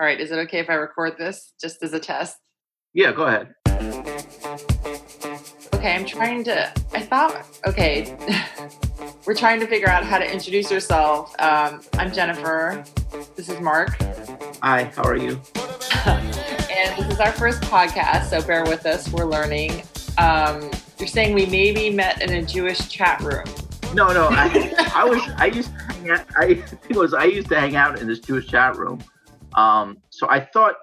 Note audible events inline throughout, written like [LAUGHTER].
All right. Is it okay if I record this just as a test? Yeah, go ahead. Okay, I'm trying to. I thought, okay, [LAUGHS] we're trying to figure out how to introduce yourself. Um, I'm Jennifer. This is Mark. Hi, how are you? [LAUGHS] and this is our first podcast, so bear with us. We're learning. Um, you're saying we maybe met in a Jewish chat room. No, no, I, [LAUGHS] I was, I used to hang out, I think it was, I used to hang out in this Jewish chat room um, so I thought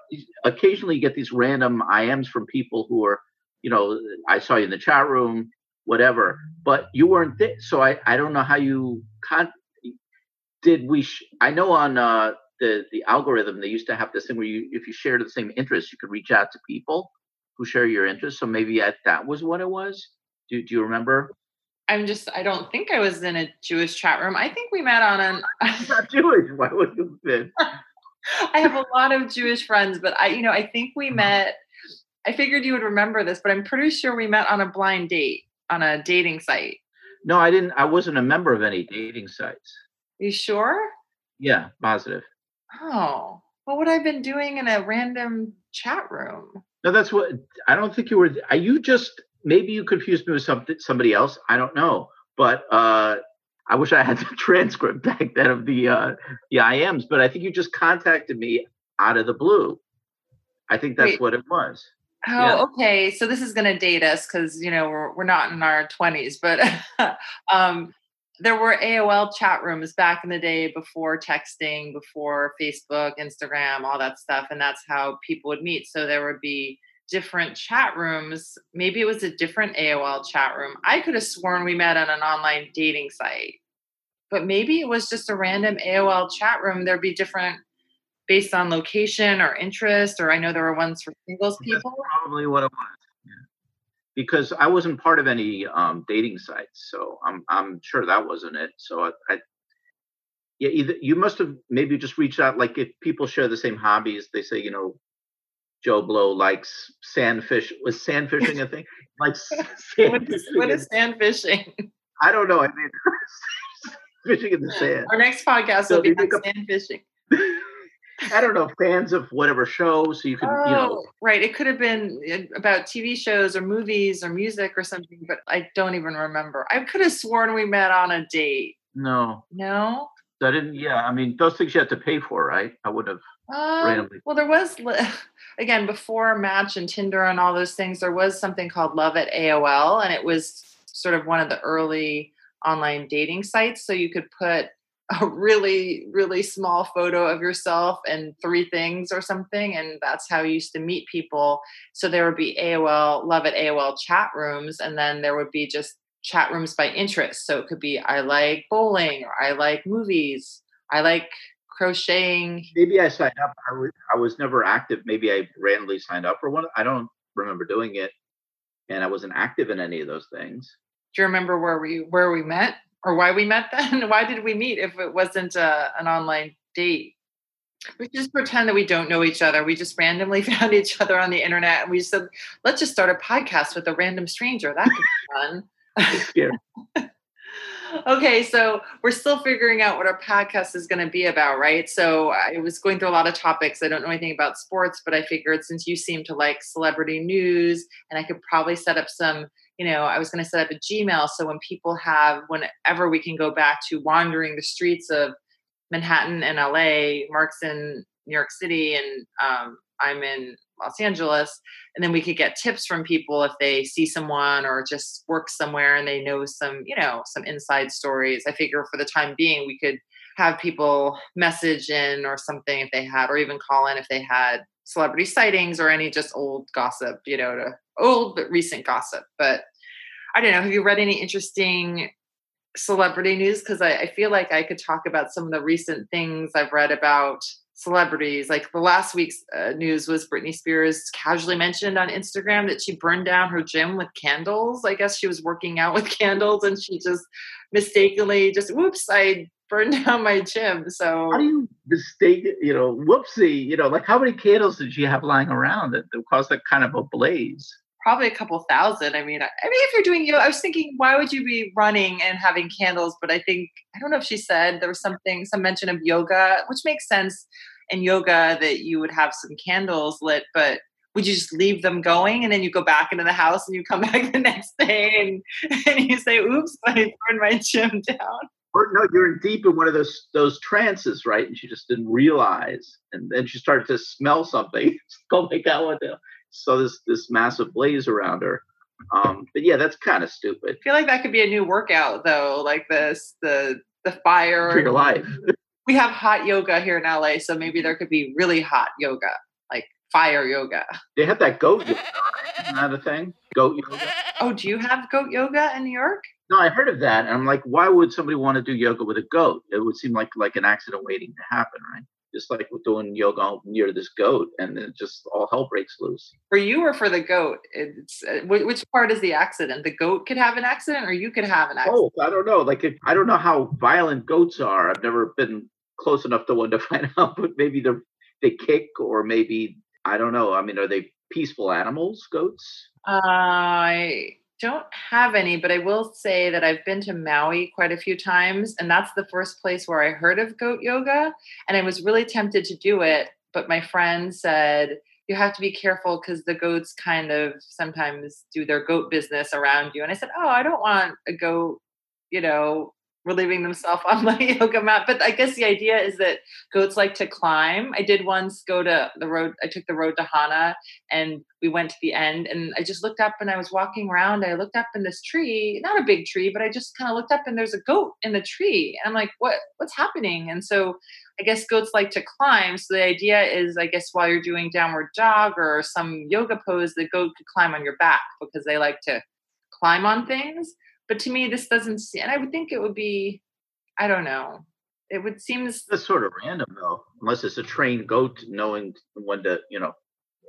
occasionally you get these random IMs from people who are, you know, I saw you in the chat room, whatever, but you weren't there. So I, I don't know how you con- did we, sh- I know on uh, the, the algorithm, they used to have this thing where you, if you shared the same interests, you could reach out to people who share your interests. So maybe I, that was what it was. Do, do you remember? I'm just, I don't think I was in a Jewish chat room. I think we met on an. [LAUGHS] not Jewish. Why would you have been? [LAUGHS] I have a lot of Jewish friends, but I, you know, I think we mm-hmm. met. I figured you would remember this, but I'm pretty sure we met on a blind date on a dating site. No, I didn't. I wasn't a member of any dating sites. You sure? Yeah, positive. Oh, what would I have been doing in a random chat room? No, that's what I don't think you were. Are you just maybe you confused me with something somebody else? I don't know, but uh I wish I had the [LAUGHS] transcript back then of the uh, the IMs, but I think you just contacted me out of the blue. I think that's Wait. what it was. Oh, yeah. okay. So this is going to date us because you know we're we're not in our twenties, but [LAUGHS] um, there were AOL chat rooms back in the day before texting, before Facebook, Instagram, all that stuff, and that's how people would meet. So there would be different chat rooms. Maybe it was a different AOL chat room. I could have sworn we met on an online dating site, but maybe it was just a random AOL chat room. There'd be different based on location or interest, or I know there were ones for singles people. That's probably what it was. Yeah. Because I wasn't part of any um, dating sites, so I'm I'm sure that wasn't it. So I, I yeah, either you must have maybe just reached out. Like if people share the same hobbies, they say, you know, Joe Blow likes sand fish. Was sand fishing a thing? Like [LAUGHS] sand what, is, what is sand fishing? I don't know. I mean, [LAUGHS] fishing in the sand. Our next podcast so will be on sand fishing. I don't know, fans of whatever show, so you can, oh, you know. Oh, right. It could have been uh, about TV shows or movies or music or something, but I don't even remember. I could have sworn we met on a date. No. No? I didn't, yeah. I mean, those things you have to pay for, right? I would have um, randomly. Well, there was, [LAUGHS] again, before Match and Tinder and all those things, there was something called Love at AOL, and it was sort of one of the early online dating sites. So you could put [LAUGHS] a really, really small photo of yourself and three things or something. And that's how you used to meet people. So there would be AOL, Love at AOL chat rooms, and then there would be just chat rooms by interest. So it could be I like bowling or I like movies. I like crocheting. Maybe I signed up. I was, I was never active. Maybe I randomly signed up for one. I don't remember doing it, and I wasn't active in any of those things. Do you remember where we where we met or why we met then? [LAUGHS] why did we meet if it wasn't a, uh, an online date? We just pretend that we don't know each other. We just randomly [LAUGHS] found each other on the internet, and we said, "Let's just start a podcast with a random stranger. That could be fun." [LAUGHS] okay, so we're still figuring out what our podcast is going to be about, right? So I was going through a lot of topics. I don't know anything about sports, but I figured since you seem to like celebrity news, and I could probably set up some, you know, I was going to set up a Gmail so when people have, whenever we can go back to wandering the streets of Manhattan and LA, Mark's in New York City, and um, I'm in Los Angeles. And then we could get tips from people if they see someone or just work somewhere and they know some, you know, some inside stories. I figure for the time being, we could have people message in or something if they had, or even call in if they had celebrity sightings or any just old gossip, you know, to old but recent gossip. But I don't know. Have you read any interesting celebrity news? Because I, I feel like I could talk about some of the recent things I've read about celebrities. Like the last week's uh, news was Britney Spears casually mentioned on Instagram that she burned down her gym with candles. I guess she was working out [LAUGHS] with candles and she just mistakenly just whoops, I burned [LAUGHS] down my gym. So how do you mistake you know, whoopsie, you know, like how many candles did she have lying around that, that caused that kind of a blaze? Probably a couple thousand. I mean, I mean, if you're doing yoga, I was thinking, why would you be running and having candles? But I think I don't know if she said there was something, some mention of yoga, which makes sense. in yoga that you would have some candles lit, but would you just leave them going and then you go back into the house and you come [LAUGHS] back the next day and, and you say, oops, [LAUGHS] I turned my gym [LAUGHS] down? Or no, you're in deep in one of those those trances, right? And she just didn't realize. And then she started to smell something. oh my God, what the so this this massive blaze around her. Um, but yeah, that's kind of stupid. I feel like that could be a new workout though, like this the the fire for your life. we have hot yoga here in LA, so maybe there could be really hot yoga, like fire yoga. They have that goat yoga, isn't that a thing? Goat yoga. Oh, do you have goat yoga in New York? No, I heard of that, and I'm like, why would somebody want to do yoga with a goat? It would seem like like an accident waiting to happen, right? Just like we're doing yoga near this goat, and then just all hell breaks loose. For you or for the goat? It's uh, which part is the accident? The goat could have an accident, or you could have an accident. Oh, I don't know. Like, if, I don't know how violent goats are. I've never been close enough to one to [LAUGHS] find out. But maybe they they kick, or maybe I don't know. I mean, are they peaceful animals? Goats? I don't have any, but I will say that I've been to Maui quite a few times, and that's the first place where I heard of goat yoga. And I was really tempted to do it, but my friend said, you have to be careful because the goats kind of sometimes do their goat business around you. And I said, Oh, I don't want a goat, you know, relieving themselves [LAUGHS] on my yoga mat. But I guess the idea is that goats like to climb. I did once go to the road, I took the road to Hana and we went to the end and I just looked up and I was walking around. I looked up in this tree, not a big tree, but I just kind of looked up and there's a goat in the tree. And I'm like, what what's happening? And so I guess goats like to climb. So the idea is, I guess, while you're doing downward dog or some yoga pose, the goat could climb on your back because they like to climb on things. But to me, this doesn't seem, and I would think it would be, I don't know. It would seem that's sort of random though, unless it's a trained goat knowing when to, you know,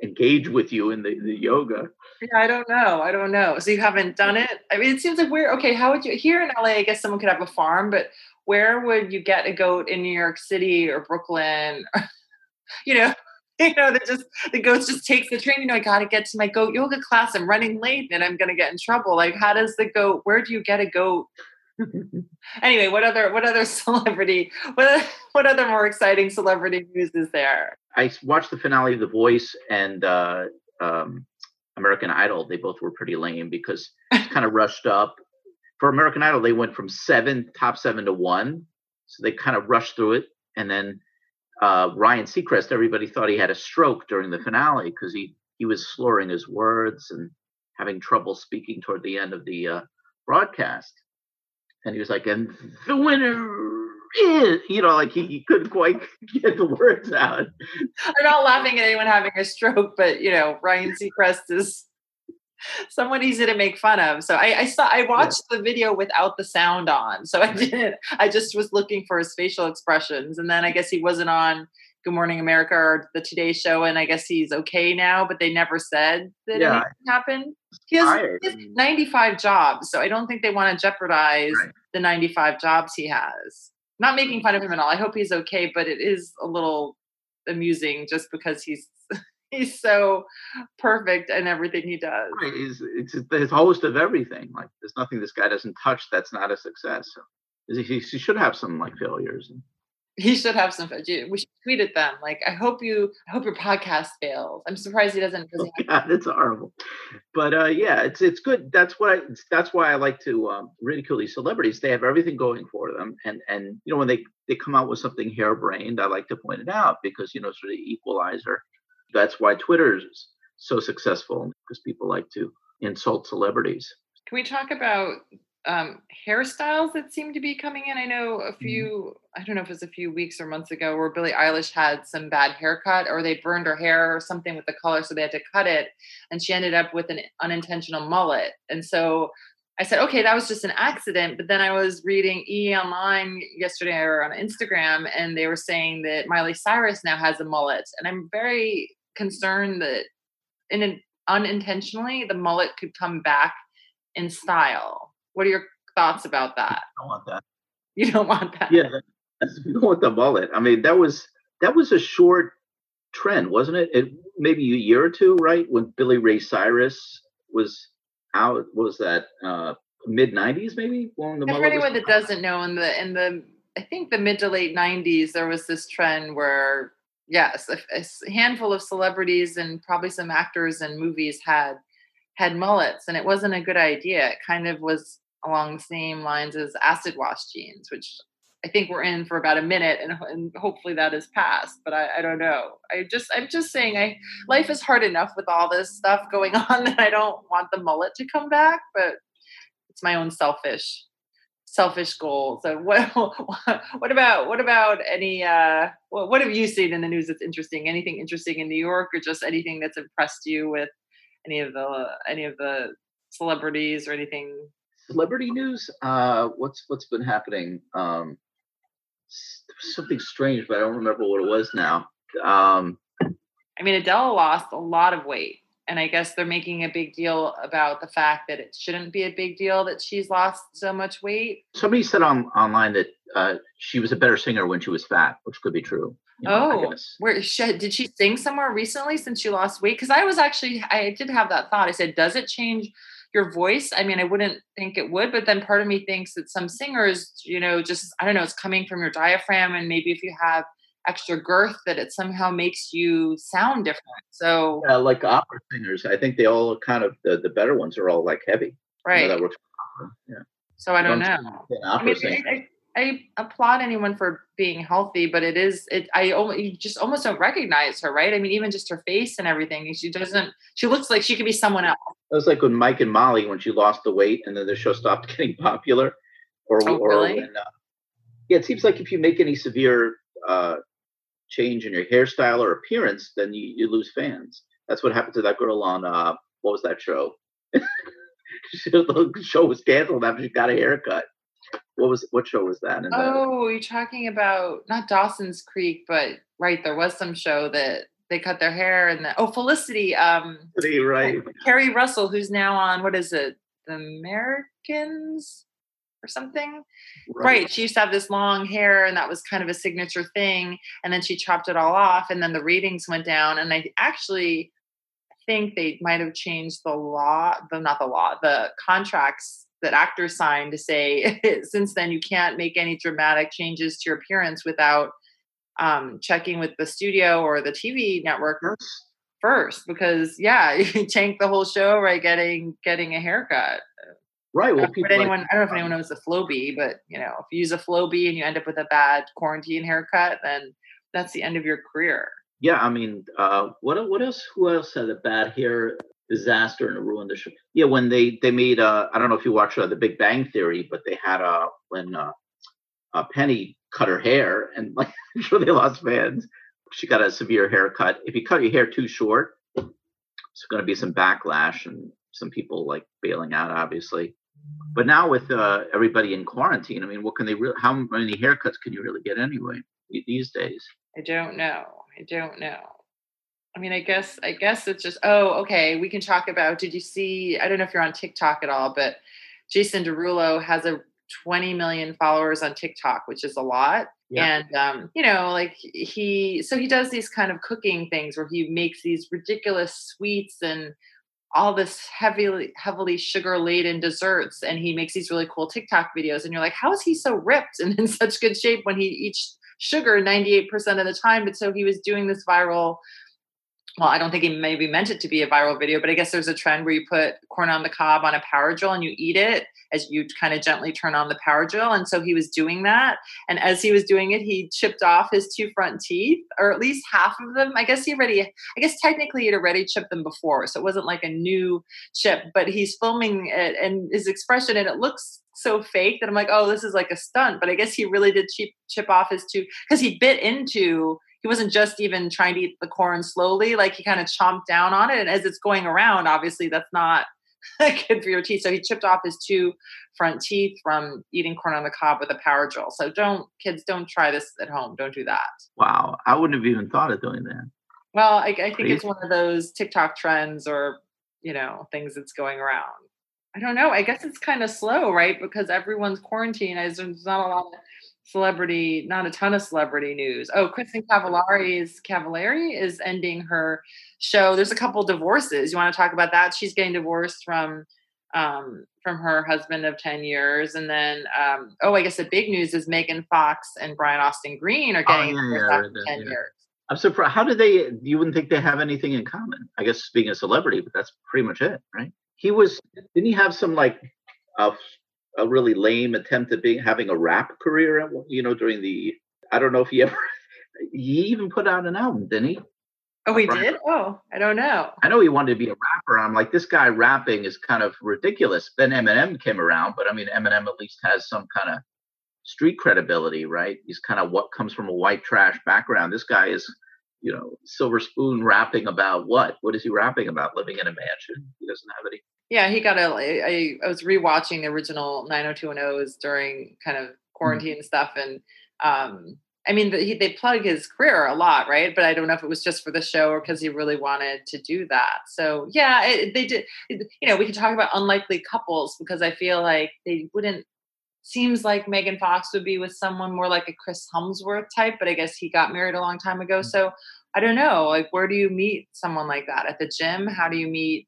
engage with you in the, the yoga. Yeah, I don't know. I don't know. So you haven't done it? I mean, it seems like we're okay. How would you here in LA? I guess someone could have a farm, but where would you get a goat in New York City or Brooklyn? [LAUGHS] you know, [LAUGHS] you know, they just the goats just takes the train. You know, I got to get to my goat yoga class. I'm running late, and I'm going to get in trouble. Like, how does the goat? Where do you get a goat? [LAUGHS] anyway, what other what other [LAUGHS] celebrity? What what other more exciting celebrity news is there? I watched the finale of The Voice and uh, um, American Idol. They both were pretty lame because kind of rushed up. For American Idol, they went from seven top seven to one, so they kind of rushed through it, and then uh, Ryan Seacrest, everybody thought he had a stroke during the finale because he he was slurring his words and having trouble speaking toward the end of the uh, broadcast. And he was like, "And the winner is," you know, like he, he couldn't quite [LAUGHS] get the words out. I'm not laughing at anyone having a stroke, but you know, Ryan Seacrest is [LAUGHS] somewhat easy to make fun of. So I, I saw I watched yeah. the video without the sound on. So I [LAUGHS] didn't I just was looking for his facial expressions. And then I guess he wasn't on Good Morning America or the Today Show, and I guess he's okay now, but they never said that yeah. anything happened. He has, he has, 95 jobs, so I don't think they want to jeopardize right. the 95 jobs he has. Not making fun of him at all. I hope he's okay, but it is a little amusing just because he's [LAUGHS] he's so perfect in everything he does. Right. He's it's the host of everything. Like there's nothing this guy doesn't touch that's not a success. So he, he should have some like failures. He should have some. We should tweet at them. Like, I hope you. I hope your podcast fails. I'm surprised he doesn't. Oh, God, it's horrible. But uh, yeah, it's it's good. That's why that's why I like to um, ridicule these celebrities. They have everything going for them, and and you know when they they come out with something harebrained, I like to point it out because you know sort of equalizer that's why Twitter is so successful because people like to insult celebrities. Can we talk about um, hairstyles that seem to be coming in? I know a mm-hmm. few. I don't know if it was a few weeks or months ago, where Billie Eilish had some bad haircut or they burned her hair or something with the color, so they had to cut it. And she ended up with an unintentional mullet. And so I said, okay, that was just an accident. But then I was reading E Online yesterday or on Instagram, and they were saying that Miley Cyrus now has a mullet. And I'm very concerned that in an, unintentionally the mullet could come back in style. What are your thoughts about that? I don't want that. You don't want that. Yeah, you don't want the mullet. I mean, that was that was a short trend, wasn't it? It maybe a year or two, right? When Billy Ray Cyrus was out. was that? Uh, mid '90s, maybe. When the for anyone that doesn't know, in the in the I think the mid to late '90s, there was this trend where yes, a, a handful of celebrities and probably some actors and movies had had mullets, and it wasn't a good idea. It kind of was along the same lines as acid wash jeans, which I think we're in for about a minute, and, and hopefully that is passed. But I, I, don't know. I just I'm just saying, I life is hard enough with all this stuff going [LAUGHS] on that I don't want the mullet to come back. But it's my own selfish selfish goals. So what [LAUGHS] what about what about any uh what, what have you seen in the news that's interesting? Anything interesting in New York or just anything that's impressed you with any of the any of the celebrities or anything? Celebrity news? Uh what's what's been happening? Um something strange, but I don't remember what it was now. Um I mean Adele lost a lot of weight and I guess they're making a big deal about the fact that it shouldn't be a big deal that she's lost so much weight. Somebody said on online that uh, she was a better singer when she was fat, which could be true. You know, oh, where she, did she sing somewhere recently since she lost weight? Because I was actually I did have that thought. I said, does it change your voice? I mean, I wouldn't think it would, but then part of me thinks that some singers, you know, just I don't know, it's coming from your diaphragm, and maybe if you have extra girth that it somehow makes you sound different. So yeah, like opera singers, I think they all kind of the, the better ones are all like heavy. Right. You know, that works. Yeah. So I don't, know. I mean, I, I, applaud anyone for being healthy, but it is it. I you just almost don't recognize her, right? I mean, even just her face and everything. She doesn't. She looks like she could be someone else. It was like when Mike and Molly when she lost the weight and then the show stopped [LAUGHS] getting popular. Or, oh, or really? when, uh, yeah, it seems like if you make any severe uh, change in your hairstyle or appearance, then you, you lose fans. That's what happened to that girl on uh, what was that show? [LAUGHS] the show was canceled after she got a haircut. What was what show was that? oh, you're talking about not Dawson's Creek, but right, there was some show that they cut their hair and the, oh Felicity, um, Felicity, right? Keri Russell, who's now on what is it, The Americans? Or something. Right. right. She used to have this long hair, and that was kind of a signature thing. And then she chopped it all off, and then the ratings went down. And I actually think they might have changed the law, the not the law, the contracts that actors signed to say [LAUGHS] since then you can't make any dramatic changes to your appearance without um, checking with the studio or the TV network first because yeah [LAUGHS] you tank the whole show by getting getting a haircut Right. Well, people anyone, like, I don't know if anyone knows the Flowbee, but you know, if you use a Flowbee and you end up with a bad quarantine haircut, then that's the end of your career. Yeah, I mean, uh, what what else? Who else had a bad hair disaster and a ruined the show? Yeah, when they they made uh, I don't know if you watched uh, The Big Bang Theory, but they had uh when uh, uh Penny cut her hair and like [LAUGHS] I'm sure they lost fans. She got a severe haircut. If you cut your hair too short, it's going to be some backlash and some people like bailing out, obviously. But now with uh, everybody in quarantine, I mean, what can they really? How many haircuts can you really get anyway these days? I don't know. I don't know. I mean, I guess I guess it's just oh, okay. We can talk about. Did you see? I don't know if you're on TikTok at all, but Jason Derulo has a 20 million followers on TikTok, which is a lot. Yeah. And um, you know, like he so he does these kind of cooking things where he makes these ridiculous sweets and all this heavily heavily sugar laden desserts and he makes these really cool TikTok videos and you're like how is he so ripped and [LAUGHS] in such good shape when he eats sugar 98% of the time? But so he was doing this viral well, I don't think he maybe meant it to be a viral video, but I guess there's a trend where you put corn on the cob on a power drill and you eat it as you kind of gently turn on the power drill. And so he was doing that. And as he was doing it, he chipped off his two front teeth, or at least half of them. I guess he already, I guess technically he'd already chipped them before. So it wasn't like a new chip, but he's filming it and his expression, and it looks so fake that I'm like, oh, this is like a stunt. But I guess he really did chip, chip off his two because he bit into he wasn't just even trying to eat the corn slowly, like he kind of chomped down on it. And as it's going around, obviously that's not [LAUGHS] good for your teeth. So he chipped off his two front teeth from eating corn on the cob with a power drill. So don't kids don't try this at home. Don't do that. Wow. I wouldn't have even thought of doing that. Well, I, I think it's one of those TikTok trends or, you know, things that's going around. I don't know. I guess it's kind of slow, right? Because everyone's quarantined. There's not a lot of celebrity, not a ton of celebrity news. Oh, Kristin Cavallari's Cavallari is ending her show. There's a couple divorces. You want to talk about that? She's getting divorced from um, from her husband of 10 years. And then, um, oh, I guess the big news is Megan Fox and Brian Austin Green are oh, getting oh, yeah, yeah, 10 yeah. years. I'm surprised. How did they? You wouldn't think they have anything in common. I guess being a celebrity, but that's pretty much it, right? He was. Didn't he have some like a, a really lame attempt at being having a rap career? You know, during the. I don't know if he [LAUGHS] ever. He even put out an album, didn't he? Oh, we did? Oh, I don't know. I know he wanted to be a rapper. I'm like, this guy rapping is kind of ridiculous. Then Eminem came around, but I mean, Eminem at least has some kind of street credibility, right? He's kind of what comes from a white trash background. This guy is, you know, silver spoon rapping about what? What is he rapping about? Living in a mansion. He doesn't have any. Yeah, he got a. I, I was rewatching the original 90210s during kind of quarantine mm-hmm. stuff, and um, I mean, the, he, they plug his career a lot, right? But I don't know if it was just for the show or because he really wanted to do that. So yeah, it, they did. It, you know, we could talk about unlikely couples because I feel like they wouldn't. Seems like Megan Fox would be with someone more like a Chris Hemsworth type, but I guess he got married a long time ago. So I don't know. Like, where do you meet someone like that at the gym? How do you meet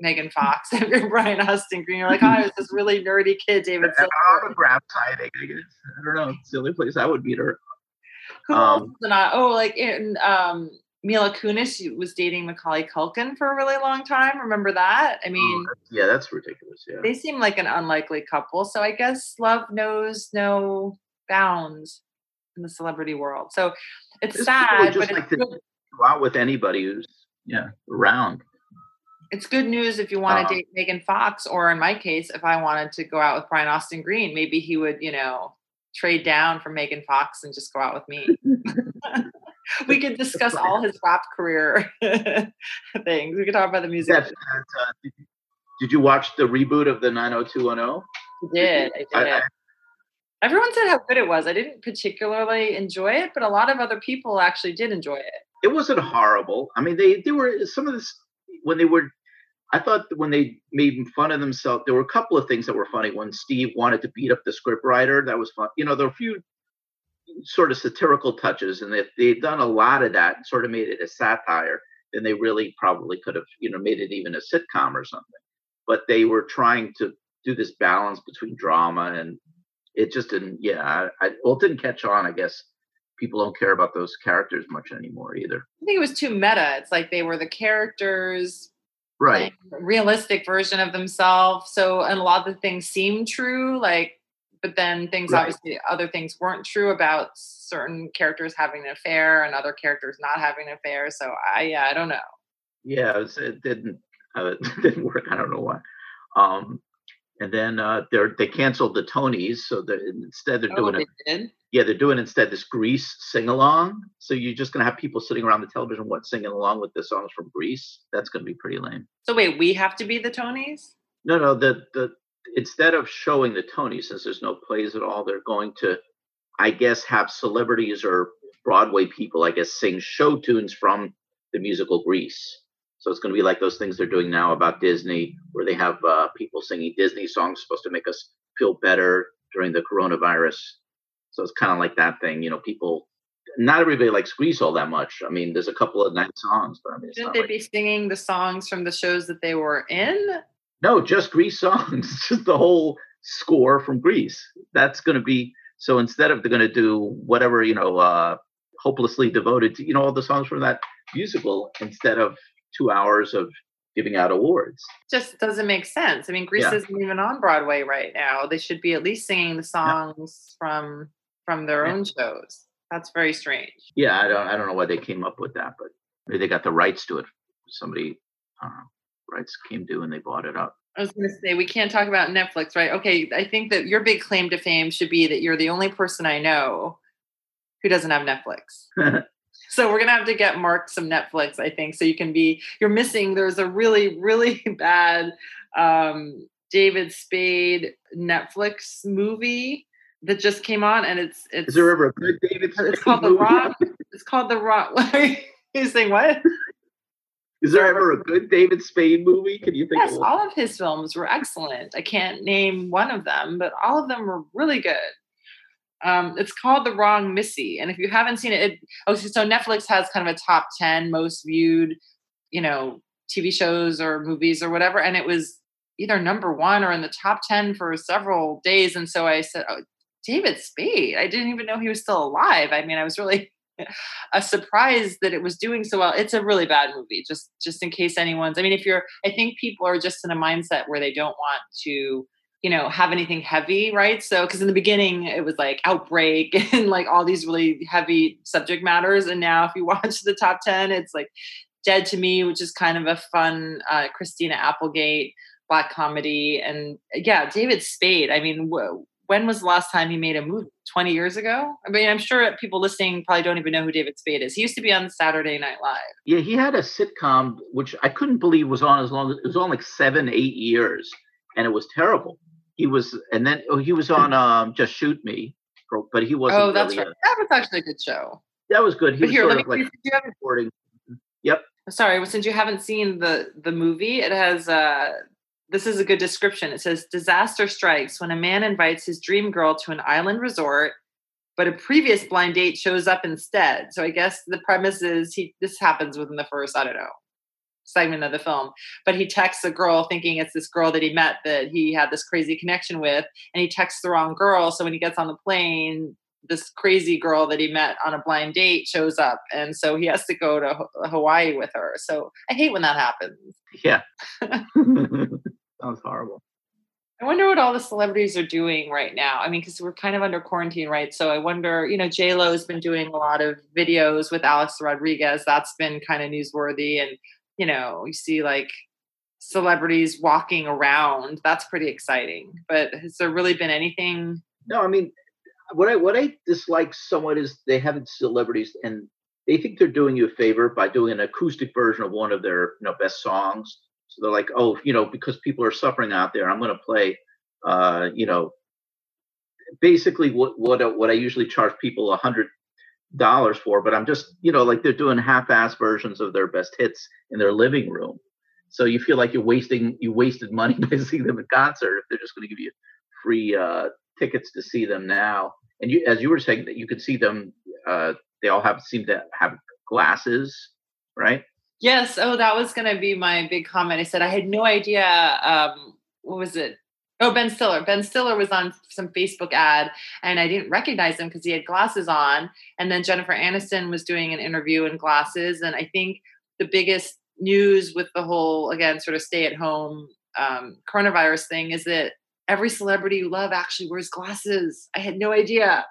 Megan Fox [LAUGHS] and Brian Austin Green. You're like, oh, it's this really nerdy kid, [LAUGHS] David. An autograph signing, I guess. I don't know. It's the only place I would meet her. Who um, not? Oh, like in um, Mila Kunis was dating Macaulay Culkin for a really long time. Remember that? I mean, oh, yeah, that's ridiculous. Yeah, they seem like an unlikely couple. So I guess love knows no bounds in the celebrity world. So it's, it's sad, but like it's to go out with anybody who's yeah around it's good news if you want to uh-huh. date Megan Fox, or in my case, if I wanted to go out with Brian Austin Green, maybe he would, you know, trade down from Megan Fox and just go out with me. [LAUGHS] we could discuss all his rap career [LAUGHS] things. We could talk about the music. Yes, uh, did, you, did, you, watch the reboot of the 90210? I did. I did. I, I, Everyone said how good it was. I didn't particularly enjoy it, but a lot of other people actually did enjoy it. It wasn't horrible. I mean, they they were some of this when they were I thought when they made fun of themselves, there were a couple of things that were funny. When Steve wanted to beat up the scriptwriter, that was fun. You know, there were a few sort of satirical touches, and if they'd done a lot of that, sort of made it a satire, then they really probably could have, you know, made it even a sitcom or something. But they were trying to do this balance between drama and it just didn't. Yeah, I, I well, it didn't catch on. I guess people don't care about those characters much anymore either. I think it was too meta. It's like they were the characters right realistic version of themselves so and a lot of the things seem true like but then things right. obviously other things weren't true about certain characters having an affair and other characters not having an affair so i yeah i don't know yeah it, was, it didn't uh, [LAUGHS] it didn't work i don't know why um and then uh they're they canceled the tonys so that instead they're oh, doing it? Yeah, they're doing instead this Grease sing along. So you're just going to have people sitting around the television, what, singing along with the songs from Grease. That's going to be pretty lame. So wait, we have to be the Tonys? No, no. The the instead of showing the Tonys, since there's no plays at all, they're going to, I guess, have celebrities or Broadway people, I guess, sing show tunes from the musical Grease. So it's going to be like those things they're doing now about Disney, where they have uh, people singing Disney songs supposed to make us feel better during the coronavirus so it's kind of like that thing, you know, people not everybody likes Grease all that much. I mean, there's a couple of nice songs, but I mean, shouldn't they like, be singing the songs from the shows that they were in? No, just Grease songs, [LAUGHS] just the whole score from Grease. That's going to be so. Instead of they're going to do whatever you know, uh, hopelessly devoted to you know all the songs from that musical instead of two hours of giving out awards. Just doesn't make sense. I mean, Grease yeah. isn't even on Broadway right now. They should be at least singing the songs yeah. from from their yeah. own shows. That's very strange. Yeah, I don't I don't know why they came up with that, but maybe they got the rights to it. Somebody uh, rights came due and they bought it up. I was going to say we can't talk about Netflix, right? Okay, I think that your big claim to fame should be that you're the only person I know who doesn't have Netflix. [LAUGHS] so we're gonna have to get Mark some Netflix, I think, so you can be. You're missing. There's a really, really [LAUGHS] bad um, David Spade Netflix movie that just came on, and it's it's. Is there ever a good David? It's called The Rock. It's called The Rock. [LAUGHS] you saying what? Is there ever a good David Spade movie? Can you think? Yes, of all of his films were excellent. I can't name one of them, but all of them were really good. Um, it's called The Wrong Missy, and if you haven't seen it, it oh, so Netflix has kind of a top ten most viewed, you know, TV shows or movies or whatever, and it was either number one or in the top 10 for several days. And so I said, oh, David Spade. I didn't even know he was still alive. I mean, I was really [LAUGHS] a surprise that it was doing so well. It's a really bad movie. Just just in case anyone's. I mean, if you're, I think people are just in a mindset where they don't want to you know have anything heavy right so because in the beginning it was like outbreak [LAUGHS] and like all these really heavy subject matters and now if you [LAUGHS] watch the top 10 it's like dead to me which is kind of a fun uh, christina applegate black comedy and yeah david spade i mean wh- when was the last time he made a movie 20 years ago i mean i'm sure people listening probably don't even know who david spade is he used to be on saturday night live yeah he had a sitcom which i couldn't believe was on as long as it was on like seven eight years and it was terrible he was, and then oh, he was on um, Just Shoot Me, but he wasn't. Oh, that's really right. A, that was actually a good show. That was good. He but was here, sort of like recording. Yep. Sorry, since you haven't seen the the movie, it has. uh this is a good description. It says disaster strikes when a man invites his dream girl to an island resort, but a previous blind date shows up instead. So I guess the premise is he this happens within the first, I don't know, segment of the film. But he texts a girl thinking it's this girl that he met that he had this crazy connection with, and he texts the wrong girl. So when he gets on the plane, this crazy girl that he met on a blind date shows up, and so he has to go to Hawaii with her. So I hate when that happens. Yeah, [LAUGHS] [LAUGHS] sounds horrible. I wonder what all the celebrities are doing right now. I mean, because we're kind of under quarantine, right? So I wonder, you know, J Lo has been doing a lot of videos with Alex Rodriguez. That's been kind of newsworthy, and you know, you see like celebrities walking around. That's pretty exciting. But has there really been anything? No, I mean, what I what I dislike somewhat is they haven't celebrities and they think they're doing you a favor by doing an acoustic version of one of their you know best songs. They're like, oh, you know, because people are suffering out there, I'm going to play, uh, you know, basically what what what I usually charge people a hundred dollars for, but I'm just, you know, like they're doing half-ass versions of their best hits in their living room. So you feel like you're wasting you wasted money [LAUGHS] by seeing them in concert if they're just going to give you free uh, tickets to see them now. And you, as you were saying, that you could see them. Uh, they all have seem to have glasses, right? Yes. Oh, that was going to be my big comment. I said I had no idea. Um, what was it? Oh, Ben Stiller. Ben Stiller was on some Facebook ad and I didn't recognize him because he had glasses on. And then Jennifer Aniston was doing an interview in glasses. And I think the biggest news with the whole, again, sort of stay at home um, coronavirus thing is that every celebrity you love actually wears glasses. I had no idea.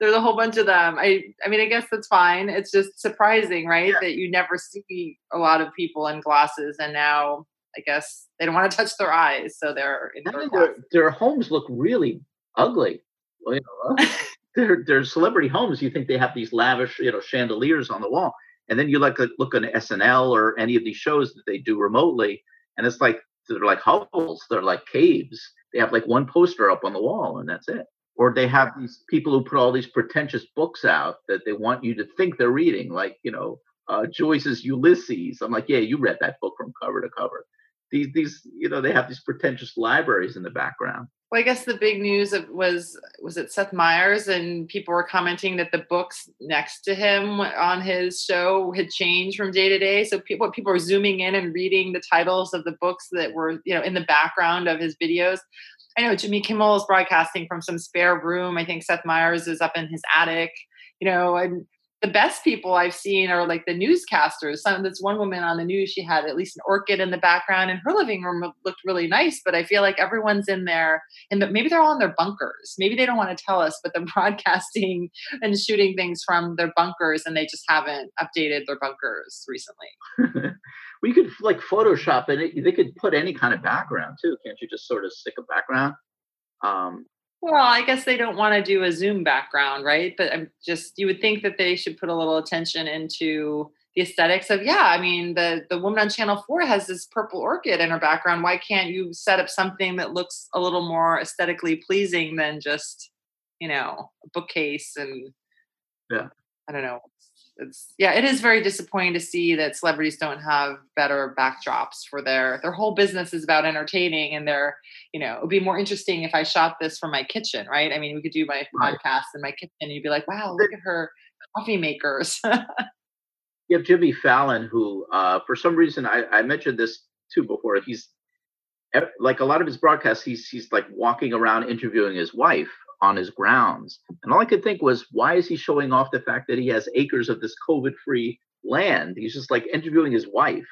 There's a whole bunch of them. I I mean, I guess that's fine. It's just surprising, right? Yeah. That you never see a lot of people in glasses and now I guess they don't want to [LAUGHS] touch their eyes, so they're in their, their homes look really ugly. Well, you know, [LAUGHS] they're, they're celebrity homes. You think they have these lavish, you know, chandeliers on the wall, and then you like look on SNL or any of these shows that they do remotely, and it's like they're like hovels, they're like caves. They have like one poster up on the wall, and that's it. Or they have these people who put all these pretentious books out that they want you to think they're reading, like you know uh, Joyce's Ulysses. I'm like, yeah, you read that book from cover to cover. These these you know they have these pretentious libraries in the background. Well i guess the big news was was it seth meyers and people were commenting that the books next to him on his show had changed from day to day. So people people were zooming in and reading the titles of the books that were you know in the background of his videos i know jimmy kimmel is broadcasting from some spare room i think seth meyers is up in his attic you know and the best people I've seen are like the newscasters. Some this one woman on the news, she had at least an orchid in the background, and her living room looked really nice. But I feel like everyone's in there, and maybe they're all in their bunkers. Maybe they don't want to tell us, but they're [LAUGHS] broadcasting and shooting things from their bunkers, and they just haven't updated their bunkers recently. [LAUGHS] you could like Photoshop it. They could put any kind of background too. Can't you just sort of stick a background? Um, well, I guess they don't want to do a Zoom background, right? But I'm just you would think that they should put a little attention into the aesthetics of yeah. I mean, the the woman on Channel Four has this purple orchid in her background. Why can't you set up something that looks a little more aesthetically pleasing than just you know a bookcase and yeah. I don't know it's yeah, it is very disappointing to see that celebrities don't have better backdrops for their their whole business is about entertaining and they're you know it would be more interesting if I shot this from my kitchen, right? I mean, we could do my right. podcast in my kitchen and you'd be like, wow, look at her coffee makers. [LAUGHS] you have Jimmy Fallon, who uh, for some reason I, I mentioned this too before. He's like a lot of his broadcasts, he's he's like walking around interviewing his wife on his grounds. And all I could think was, why is he showing off the fact that he has acres of this COVID-free land? He's just like interviewing his wife.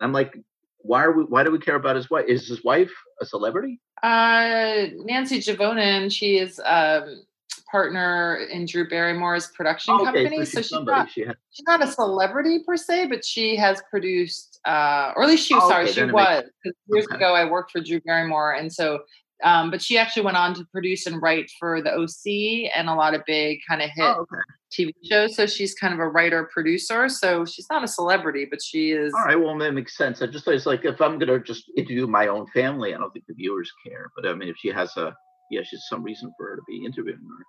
And I'm like, why are we? Why do we care about his wife? Is his wife a celebrity? Uh, Nancy Juvonen, she is um, partner in Drew Barrymore's production Oh, okay, company. so So she's she's not She has, she's not a celebrity per se, but she has produced, uh, or at least she Oh, sorry, okay, she it makes- years okay. ago, I worked for Drew Barrymore, and so, um, but she actually went on to produce and write for the OC and a lot of big kind of hit oh, okay. TV shows. So she's kind of a writer producer. So she's not a celebrity, but she is. All right, well, that makes sense. I just thought it's like if I'm gonna just interview my own family, I don't think the viewers care. But I mean, if she has a, yeah, she's some reason for her to be interviewing her.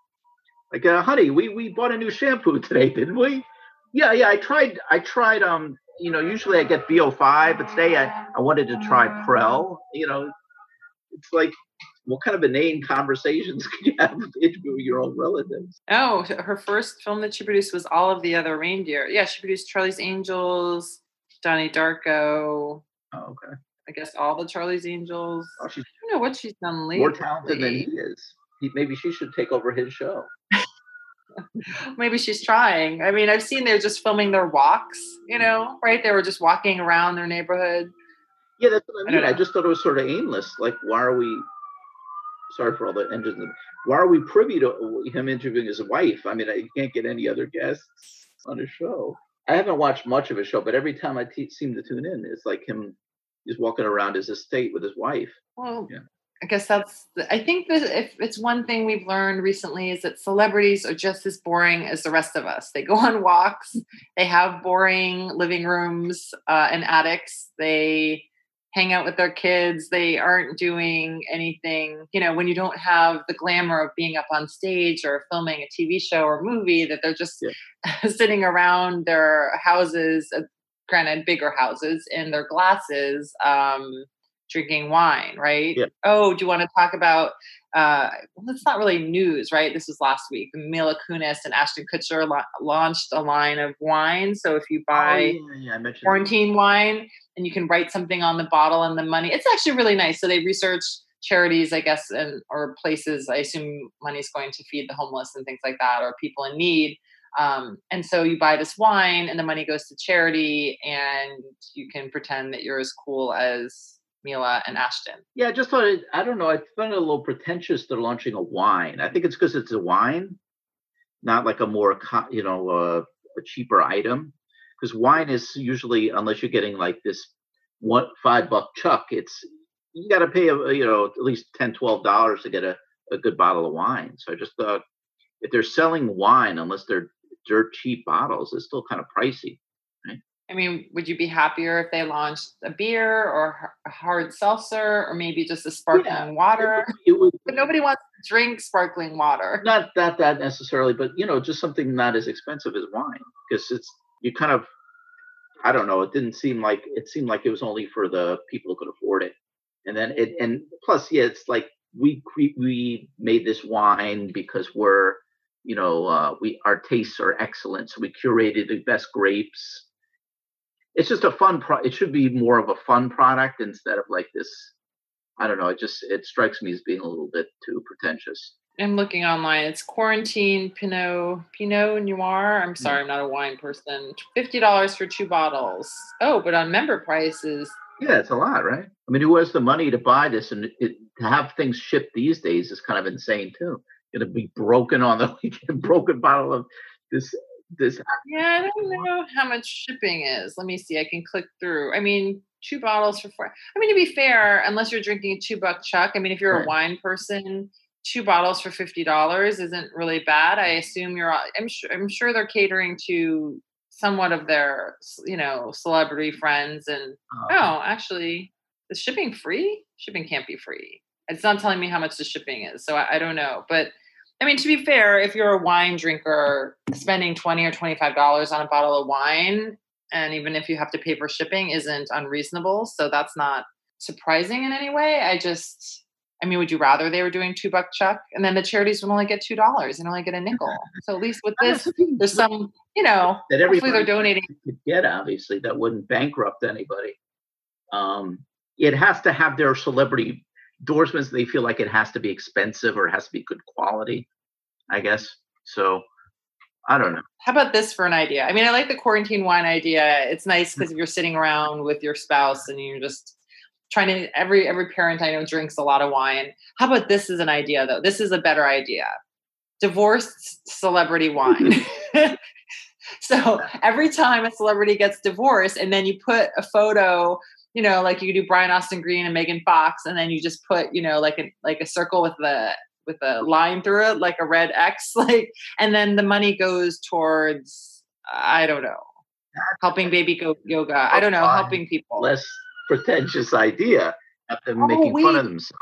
Like, uh, honey, we we bought a new shampoo [LAUGHS] today, didn't we? Yeah, yeah. I tried. I tried. Um, you know, usually I get VO5, but today I I wanted to try Prell. You know, it's like, what kind of inane conversations [LAUGHS] can you have interviewing your own relatives? Oh, her first film that she produced was All of the Other Reindeer. Yeah, she produced Charlie's Angels, Donnie Darko. Oh, okay. I guess all the Charlie's Angels. Oh, she's I don't know what she's done lately. more talented than he is. He, maybe she should take over his show. [LAUGHS] Maybe she's trying. I mean, I've seen they're just filming their walks, you know, right? They were just walking around their neighborhood. Yeah, that's what I I mean. don't I, just thought it was sort of aimless. Like, why are we? Sorry for all the engines. Why are we privy to him interviewing his wife? I mean, I can't get any other guests on his show. I haven't watched much of his show, but every time I te- seem to tune in, it's like him just walking around his estate with his wife. Well, Yeah. I guess that's. I think that if it's one thing we've learned recently is that celebrities are just as boring as the rest of us. They go on walks. They have boring living rooms uh, and attics. They hang out with their kids. They aren't doing anything. You know, when you don't have the glamour of being up on stage or filming a TV show or movie, that they're just [LAUGHS] sitting around their houses. Uh, granted, bigger houses in their glasses. Um, drinking wine, right? Yeah. Oh, do you want to talk about? Uh, well, it's not really news, right? This was last week. Mila Kunis and Ashton Kutcher la- launched a line of wine. So if you buy oh, yeah, yeah, quarantine wine and you can write something on the bottle and the money, it's actually really nice. So they research charities, I guess, and or places. I assume money's going to feed the homeless and things like that, or people in need. Um, and so you buy this wine, and the money goes to charity, and you can pretend that you're as cool as Mila and Ashton. Yeah, I just thought it. I don't know. I found it a little pretentious. They're launching a wine. I think it's because it's a wine, not like a more, you know, uh, a cheaper item. Because wine is usually, unless you're getting like this one five buck chuck, it's you got to pay a, you know at least 10 12 dollars to get a, a good bottle of wine. So I just thought if they're selling wine, unless they're dirt cheap bottles, it's still kind of pricey. I mean, would you be happier if they launched a beer or a hard seltzer or maybe just a sparkling water? It would, But nobody wants to drink sparkling water. not that that necessarily, but you know, just something not as expensive as wine because it's you kind of I don't know. It didn't seem like it seemed like it was only for the people who could afford it, and then it and plus, yeah, it's like we we made this wine because we're you know uh, we our tastes are excellent, so we curated the best grapes. It's just a fun pro. It should be more of a fun product instead of like this. I don't know. It just it strikes me as being a little bit too pretentious. I'm looking online. It's quarantine Pinot Pinot Noir. I'm mm. sorry, I'm not a wine person. Fifty dollars for two bottles. Oh, but on member prices, Yeah, it's a lot, right? I mean, who has the money to buy this and it, to have things shipped these days is kind of insane too. To be broken on the [LAUGHS] weekend, broken bottle of this this. yeah, I don't [LAUGHS] know how much shipping is. Let me see. I can click through. I mean, two bottles for four. I mean, to be fair, unless you're drinking a two buck chuck. I mean, if you're Right. a wine person, two bottles for fifty dollars isn't really bad. I assume you're. I'm sure. I'm sure they're catering to somewhat of their, you know, celebrity friends and Uh, Oh, actually, is shipping free? Shipping can't be free. It's not telling me how much the shipping is, so I, I don't know. But I mean, to be fair, if you're a wine drinker, spending twenty or twenty-five dollars on a bottle of wine, and even if you have to pay for shipping, isn't unreasonable. So that's not surprising in any way. I just, I mean, would you rather they were doing two buck chuck, and then the charities would only get two dollars and only get a [LAUGHS] nickel? So at least with this, there's some, you know, that hopefully they're donating. could get. Obviously, that wouldn't bankrupt anybody. Um, it has to have their celebrity endorsements they feel like it has to be expensive or it has to be good quality i guess so i don't know how about this for an idea i mean i like the quarantine wine idea it's nice because if you're sitting around with your spouse and you're just trying to every every parent i know drinks a lot of wine. How about this is an idea though? This is a better idea. Divorced celebrity wine. [LAUGHS] So every time a celebrity gets divorced and then you put a photo you know, like you do Brian Austin Green and Megan Fox, and then you just put, you know, like a like a circle with the with a line through it, like a red X, [LAUGHS] like, and then the money goes towards I don't know, helping baby go yoga. I don't know, helping people. Less pretentious idea of them oh, making wait. fun of themselves.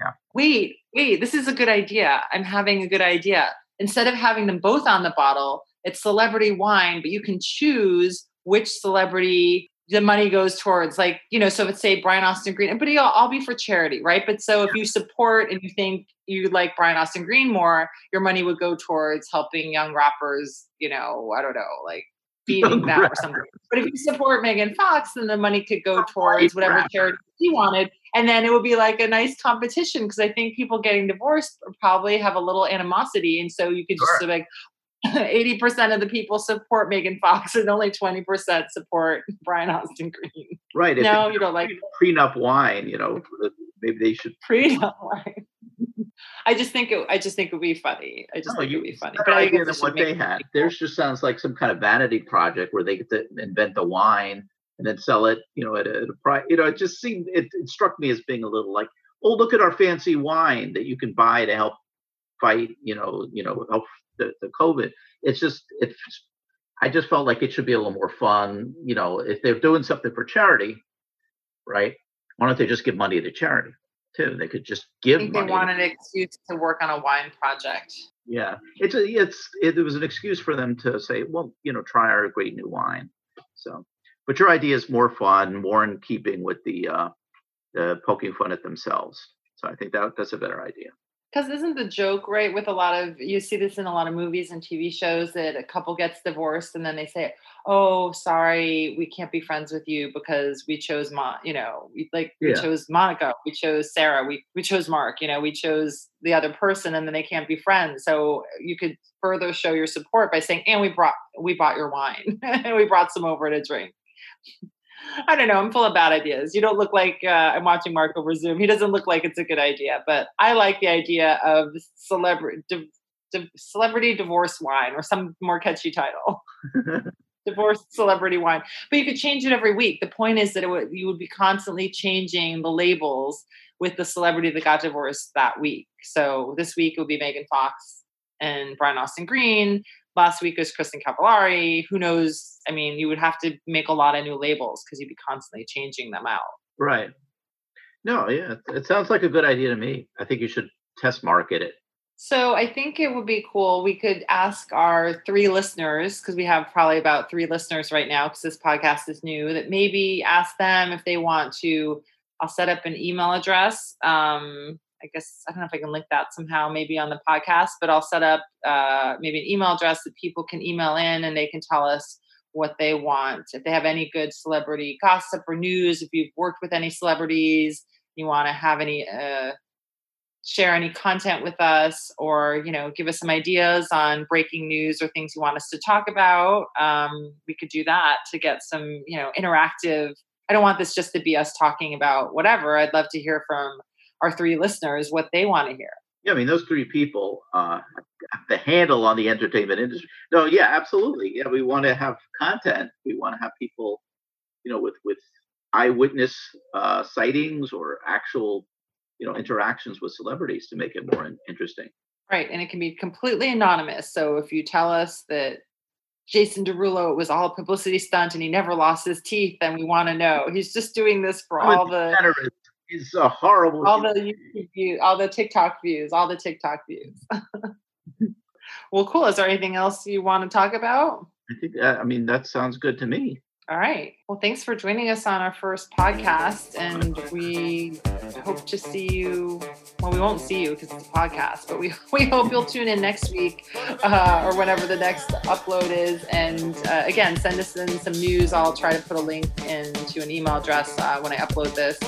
Yeah. Wait, wait, this is a good idea. I'm having a good idea. Instead of having them both on the bottle, it's celebrity wine, but you can choose which celebrity the money goes towards like you know so if it's say brian austin green but it'll all be for charity right but so if you support and you think you like brian austin green more your money would go towards helping young rappers you know i don't know like feeding them or something but if you support megan fox then the money could go towards whatever charity you wanted. And then it would be like a nice competition because i think people getting divorced probably have a little animosity. And so you could just sure. like [LAUGHS] 80% of the people support Megan Fox and only 20% support Brian Austin Green. Right. No, you don't like prenup wine, you know, mm-hmm. Maybe they should [LAUGHS] wine. I just think it I just think it would be funny. I just no, think it would be funny. But I idea what they had. Theirs just sounds like some kind of vanity project where they get to invent the wine and then sell it, you know, at a, at a price. You know, it just seemed it, it struck me as being a little like, oh, look at our fancy wine that you can buy to help fight, you know, you know, help the, the COVID. It's just it's I just felt like it should be a little more fun. You know, if they're doing something for charity, right? Why don't they just give money to charity too? They could just give. I think money. they wanted an excuse to work on a wine project. Yeah, it's a, it's it, it was an excuse for them to say, well, you know, try our great new wine. So, but your idea is more fun, more in keeping with the uh, the poking fun at themselves. So I think that that's a better idea because isn't the joke right with a lot of you see this in a lot of movies and tv shows that a couple gets divorced and then they say oh sorry we can't be friends with you because we chose Mon- you know we like yeah. we chose monica we chose sarah we, we chose mark you know we chose the other person and then they can't be friends so you could further show your support by saying and we brought we bought your wine and [LAUGHS] we brought some over to drink [LAUGHS] I don't know. I'm full of bad ideas. You don't look like uh, I'm watching Mark over Zoom. He doesn't look like it's a good idea, but I like the idea of celebrity di- di- celebrity divorce wine or some more catchy title. [LAUGHS] divorce celebrity wine, but you could change it every week. The point is that it would, you would be constantly changing the labels with the celebrity that got divorced that week. So this week it would be Megan Fox and Brian Austin Green last week was Kristin Cavallari. Who knows? I mean, you would have to make a lot of new labels because you'd be constantly changing them out. Right. No, yeah, it sounds like a good idea to me. I think you should test market it. So I think it would be cool. We could ask our three listeners, because we have probably about three listeners right now, because this podcast is new, that maybe ask them if they want to. I'll set up an email address um, I guess I don't know if I can link that somehow, maybe on the podcast, but I'll set up uh, maybe an email address that people can email in and they can tell us what they want. If they have any good celebrity gossip or news, if you've worked with any celebrities, you want to have any uh, share any content with us or you know give us some ideas on breaking news or things you want us to talk about um, we could do that to get some you know interactive i don't want this just to be us talking about whatever i'd love to hear from our three listeners what they want to hear. Yeah, I mean those three people uh, have the handle on the entertainment industry. No, yeah, absolutely. Yeah, we want to have content. We want to have people, you know, with with eyewitness uh, sightings or actual, you know, interactions with celebrities to make it more interesting. Right, and it can be completely anonymous. So if you tell us that Jason Derulo, it was all a publicity stunt and he never lost his teeth, then we want to know. He's just doing this for all the is a horrible. All the YouTube views, all the TikTok views, all the TikTok views. [LAUGHS] well, cool. Is there anything else you want to talk about? I think. I mean, that sounds good to me. All right. Well, thanks for joining us on our first podcast. And we hope to see you. Well, we won't see you because it's a podcast, but we, [LAUGHS] we hope you'll tune in next week uh, or whenever the next upload is. And uh, again, send us in some news. I'll try to put a link into an email address uh, when I upload this.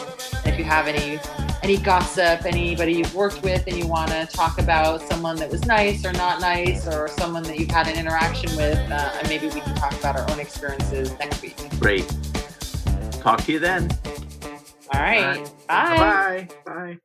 If you have any any gossip, anybody you've worked with, and you want to talk about someone that was nice or not nice, or someone that you've had an interaction with, uh, and maybe we can talk about our own experiences next week. Great. Talk to you then. All right. All right. Bye. Bye. Bye.